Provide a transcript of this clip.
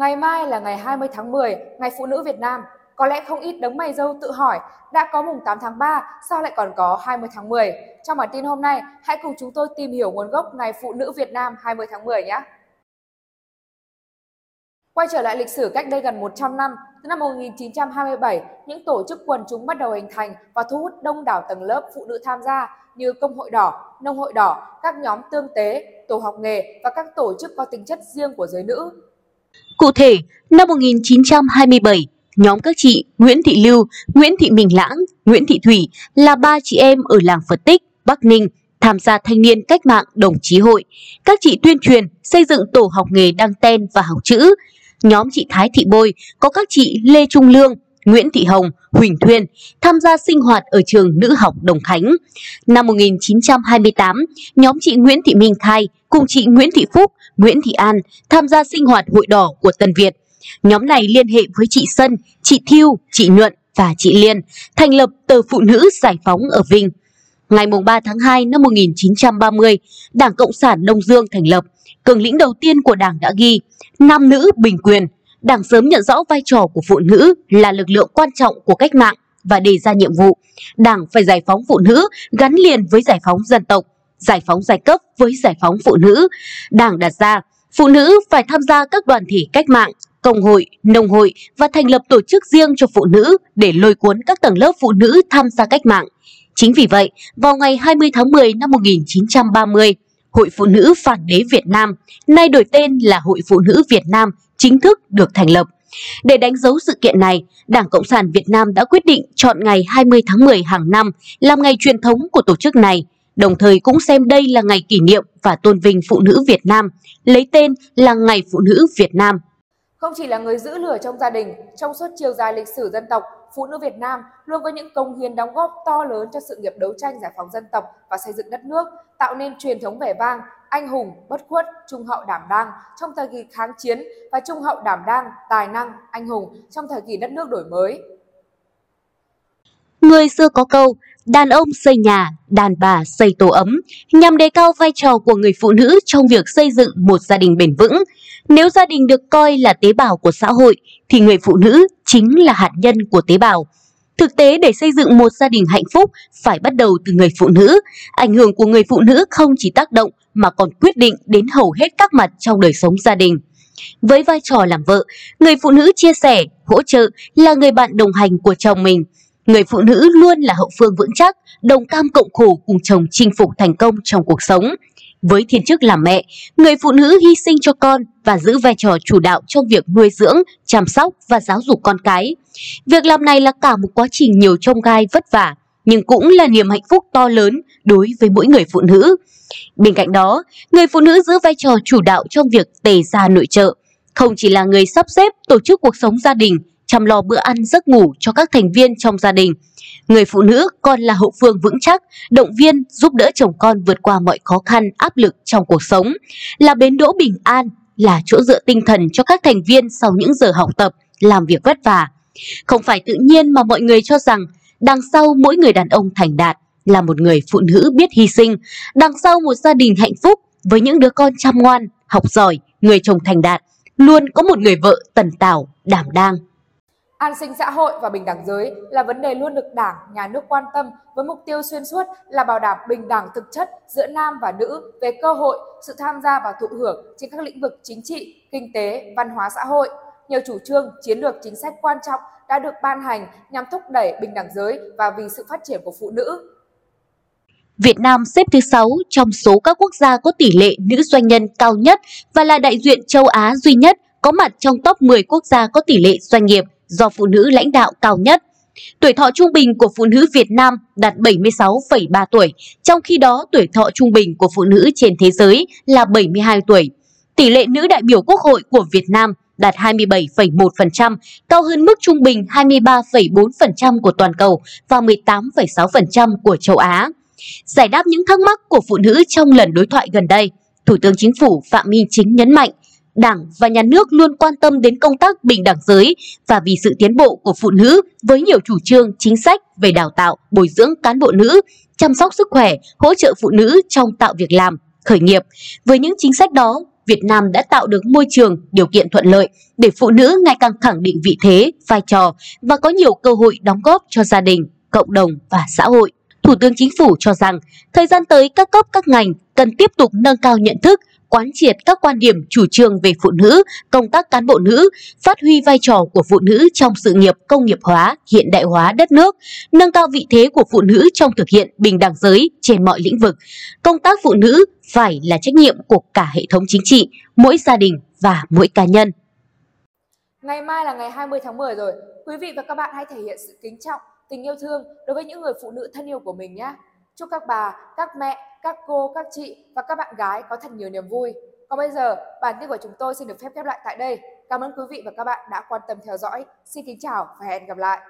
Ngày mai là ngày 20 tháng 10, Ngày Phụ nữ Việt Nam. Có lẽ không ít đấng mày dâu tự hỏi, đã có mùng 8 tháng 3, sao lại còn có 20 tháng 10? Trong bản tin hôm nay, hãy cùng chúng tôi tìm hiểu nguồn gốc Ngày Phụ nữ Việt Nam 20 tháng 10 nhé! Quay trở lại lịch sử cách đây gần 100 năm, từ năm 1927, những tổ chức quần chúng bắt đầu hình thành và thu hút đông đảo tầng lớp phụ nữ tham gia như công hội đỏ, nông hội đỏ, các nhóm tương tế, tổ học nghề và các tổ chức có tính chất riêng của giới nữ. Cụ thể, năm 1927, nhóm các chị Nguyễn Thị Lưu, Nguyễn Thị Minh Lãng, Nguyễn Thị Thủy là ba chị em ở làng Phật Tích, Bắc Ninh tham gia thanh niên cách mạng đồng chí hội. Các chị tuyên truyền, xây dựng tổ học nghề đăng ten và học chữ. Nhóm chị Thái Thị Bôi có các chị Lê Trung Lương, Nguyễn Thị Hồng, Huỳnh Thuyên tham gia sinh hoạt ở trường nữ học Đồng Khánh. Năm 1928, nhóm chị Nguyễn Thị Minh Khai cùng chị Nguyễn Thị Phúc, Nguyễn Thị An tham gia sinh hoạt hội đỏ của Tân Việt. Nhóm này liên hệ với chị Sân, chị Thiêu, chị Nhuận và chị Liên thành lập tờ Phụ nữ Giải phóng ở Vinh. Ngày 3 tháng 2 năm 1930, Đảng Cộng sản Đông Dương thành lập, cường lĩnh đầu tiên của Đảng đã ghi Nam nữ bình quyền – Đảng sớm nhận rõ vai trò của phụ nữ là lực lượng quan trọng của cách mạng và đề ra nhiệm vụ. Đảng phải giải phóng phụ nữ gắn liền với giải phóng dân tộc, giải phóng giai cấp với giải phóng phụ nữ. Đảng đặt ra phụ nữ phải tham gia các đoàn thể cách mạng, công hội, nông hội và thành lập tổ chức riêng cho phụ nữ để lôi cuốn các tầng lớp phụ nữ tham gia cách mạng. Chính vì vậy, vào ngày 20 tháng 10 năm 1930, Hội Phụ nữ Phản đế Việt Nam, nay đổi tên là Hội Phụ nữ Việt Nam, chính thức được thành lập. Để đánh dấu sự kiện này, Đảng Cộng sản Việt Nam đã quyết định chọn ngày 20 tháng 10 hàng năm làm ngày truyền thống của tổ chức này, đồng thời cũng xem đây là ngày kỷ niệm và tôn vinh phụ nữ Việt Nam, lấy tên là Ngày Phụ nữ Việt Nam. Không chỉ là người giữ lửa trong gia đình, trong suốt chiều dài lịch sử dân tộc, phụ nữ Việt Nam luôn có những công hiến đóng góp to lớn cho sự nghiệp đấu tranh giải phóng dân tộc và xây dựng đất nước, tạo nên truyền thống vẻ vang, anh hùng, bất khuất, trung hậu đảm đang trong thời kỳ kháng chiến và trung hậu đảm đang, tài năng, anh hùng trong thời kỳ đất nước đổi mới. Người xưa có câu, đàn ông xây nhà, đàn bà xây tổ ấm, nhằm đề cao vai trò của người phụ nữ trong việc xây dựng một gia đình bền vững. Nếu gia đình được coi là tế bào của xã hội, thì người phụ nữ chính là hạt nhân của tế bào. Thực tế để xây dựng một gia đình hạnh phúc phải bắt đầu từ người phụ nữ. Ảnh hưởng của người phụ nữ không chỉ tác động mà còn quyết định đến hầu hết các mặt trong đời sống gia đình. Với vai trò làm vợ, người phụ nữ chia sẻ, hỗ trợ là người bạn đồng hành của chồng mình. Người phụ nữ luôn là hậu phương vững chắc, đồng cam cộng khổ cùng chồng chinh phục thành công trong cuộc sống. Với thiên chức làm mẹ, người phụ nữ hy sinh cho con và giữ vai trò chủ đạo trong việc nuôi dưỡng, chăm sóc và giáo dục con cái. Việc làm này là cả một quá trình nhiều trông gai vất vả, nhưng cũng là niềm hạnh phúc to lớn đối với mỗi người phụ nữ. Bên cạnh đó, người phụ nữ giữ vai trò chủ đạo trong việc tề gia nội trợ, không chỉ là người sắp xếp tổ chức cuộc sống gia đình, chăm lo bữa ăn giấc ngủ cho các thành viên trong gia đình. Người phụ nữ còn là hậu phương vững chắc, động viên giúp đỡ chồng con vượt qua mọi khó khăn, áp lực trong cuộc sống, là bến đỗ bình an, là chỗ dựa tinh thần cho các thành viên sau những giờ học tập, làm việc vất vả. Không phải tự nhiên mà mọi người cho rằng đằng sau mỗi người đàn ông thành đạt là một người phụ nữ biết hy sinh, đằng sau một gia đình hạnh phúc với những đứa con chăm ngoan, học giỏi, người chồng thành đạt, luôn có một người vợ tần tảo, đảm đang. An sinh xã hội và bình đẳng giới là vấn đề luôn được Đảng, Nhà nước quan tâm với mục tiêu xuyên suốt là bảo đảm bình đẳng thực chất giữa nam và nữ về cơ hội, sự tham gia và thụ hưởng trên các lĩnh vực chính trị, kinh tế, văn hóa xã hội. Nhiều chủ trương, chiến lược chính sách quan trọng đã được ban hành nhằm thúc đẩy bình đẳng giới và vì sự phát triển của phụ nữ. Việt Nam xếp thứ 6 trong số các quốc gia có tỷ lệ nữ doanh nhân cao nhất và là đại diện châu Á duy nhất có mặt trong top 10 quốc gia có tỷ lệ doanh nghiệp do phụ nữ lãnh đạo cao nhất. Tuổi thọ trung bình của phụ nữ Việt Nam đạt 76,3 tuổi, trong khi đó tuổi thọ trung bình của phụ nữ trên thế giới là 72 tuổi. Tỷ lệ nữ đại biểu Quốc hội của Việt Nam đạt 27,1%, cao hơn mức trung bình 23,4% của toàn cầu và 18,6% của châu Á. Giải đáp những thắc mắc của phụ nữ trong lần đối thoại gần đây, Thủ tướng Chính phủ Phạm Minh Chính nhấn mạnh Đảng và Nhà nước luôn quan tâm đến công tác bình đẳng giới và vì sự tiến bộ của phụ nữ với nhiều chủ trương, chính sách về đào tạo, bồi dưỡng cán bộ nữ, chăm sóc sức khỏe, hỗ trợ phụ nữ trong tạo việc làm, khởi nghiệp. Với những chính sách đó, Việt Nam đã tạo được môi trường, điều kiện thuận lợi để phụ nữ ngày càng khẳng định vị thế, vai trò và có nhiều cơ hội đóng góp cho gia đình, cộng đồng và xã hội. Thủ tướng Chính phủ cho rằng, thời gian tới các cấp các ngành cần tiếp tục nâng cao nhận thức, quán triệt các quan điểm chủ trương về phụ nữ, công tác cán bộ nữ, phát huy vai trò của phụ nữ trong sự nghiệp công nghiệp hóa, hiện đại hóa đất nước, nâng cao vị thế của phụ nữ trong thực hiện bình đẳng giới trên mọi lĩnh vực. Công tác phụ nữ phải là trách nhiệm của cả hệ thống chính trị, mỗi gia đình và mỗi cá nhân. Ngày mai là ngày 20 tháng 10 rồi. Quý vị và các bạn hãy thể hiện sự kính trọng, tình yêu thương đối với những người phụ nữ thân yêu của mình nhé. Chúc các bà, các mẹ, các cô, các chị và các bạn gái có thật nhiều niềm vui. Còn bây giờ, bản tin của chúng tôi xin được phép khép lại tại đây. Cảm ơn quý vị và các bạn đã quan tâm theo dõi. Xin kính chào và hẹn gặp lại.